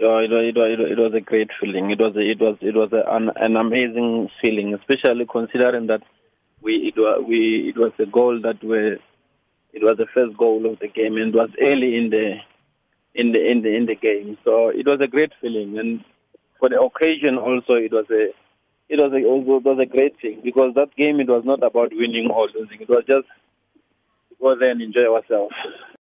Yeah, it was, it was, it was a great feeling. It was a, it was it was a, an, an amazing feeling, especially considering that we it was we it was a goal that were it was the first goal of the game and it was early in the in the in the in the game. So it was a great feeling, and for the occasion also it was a it was a it was a great thing because that game it was not about winning or losing. It was just go there and enjoy ourselves.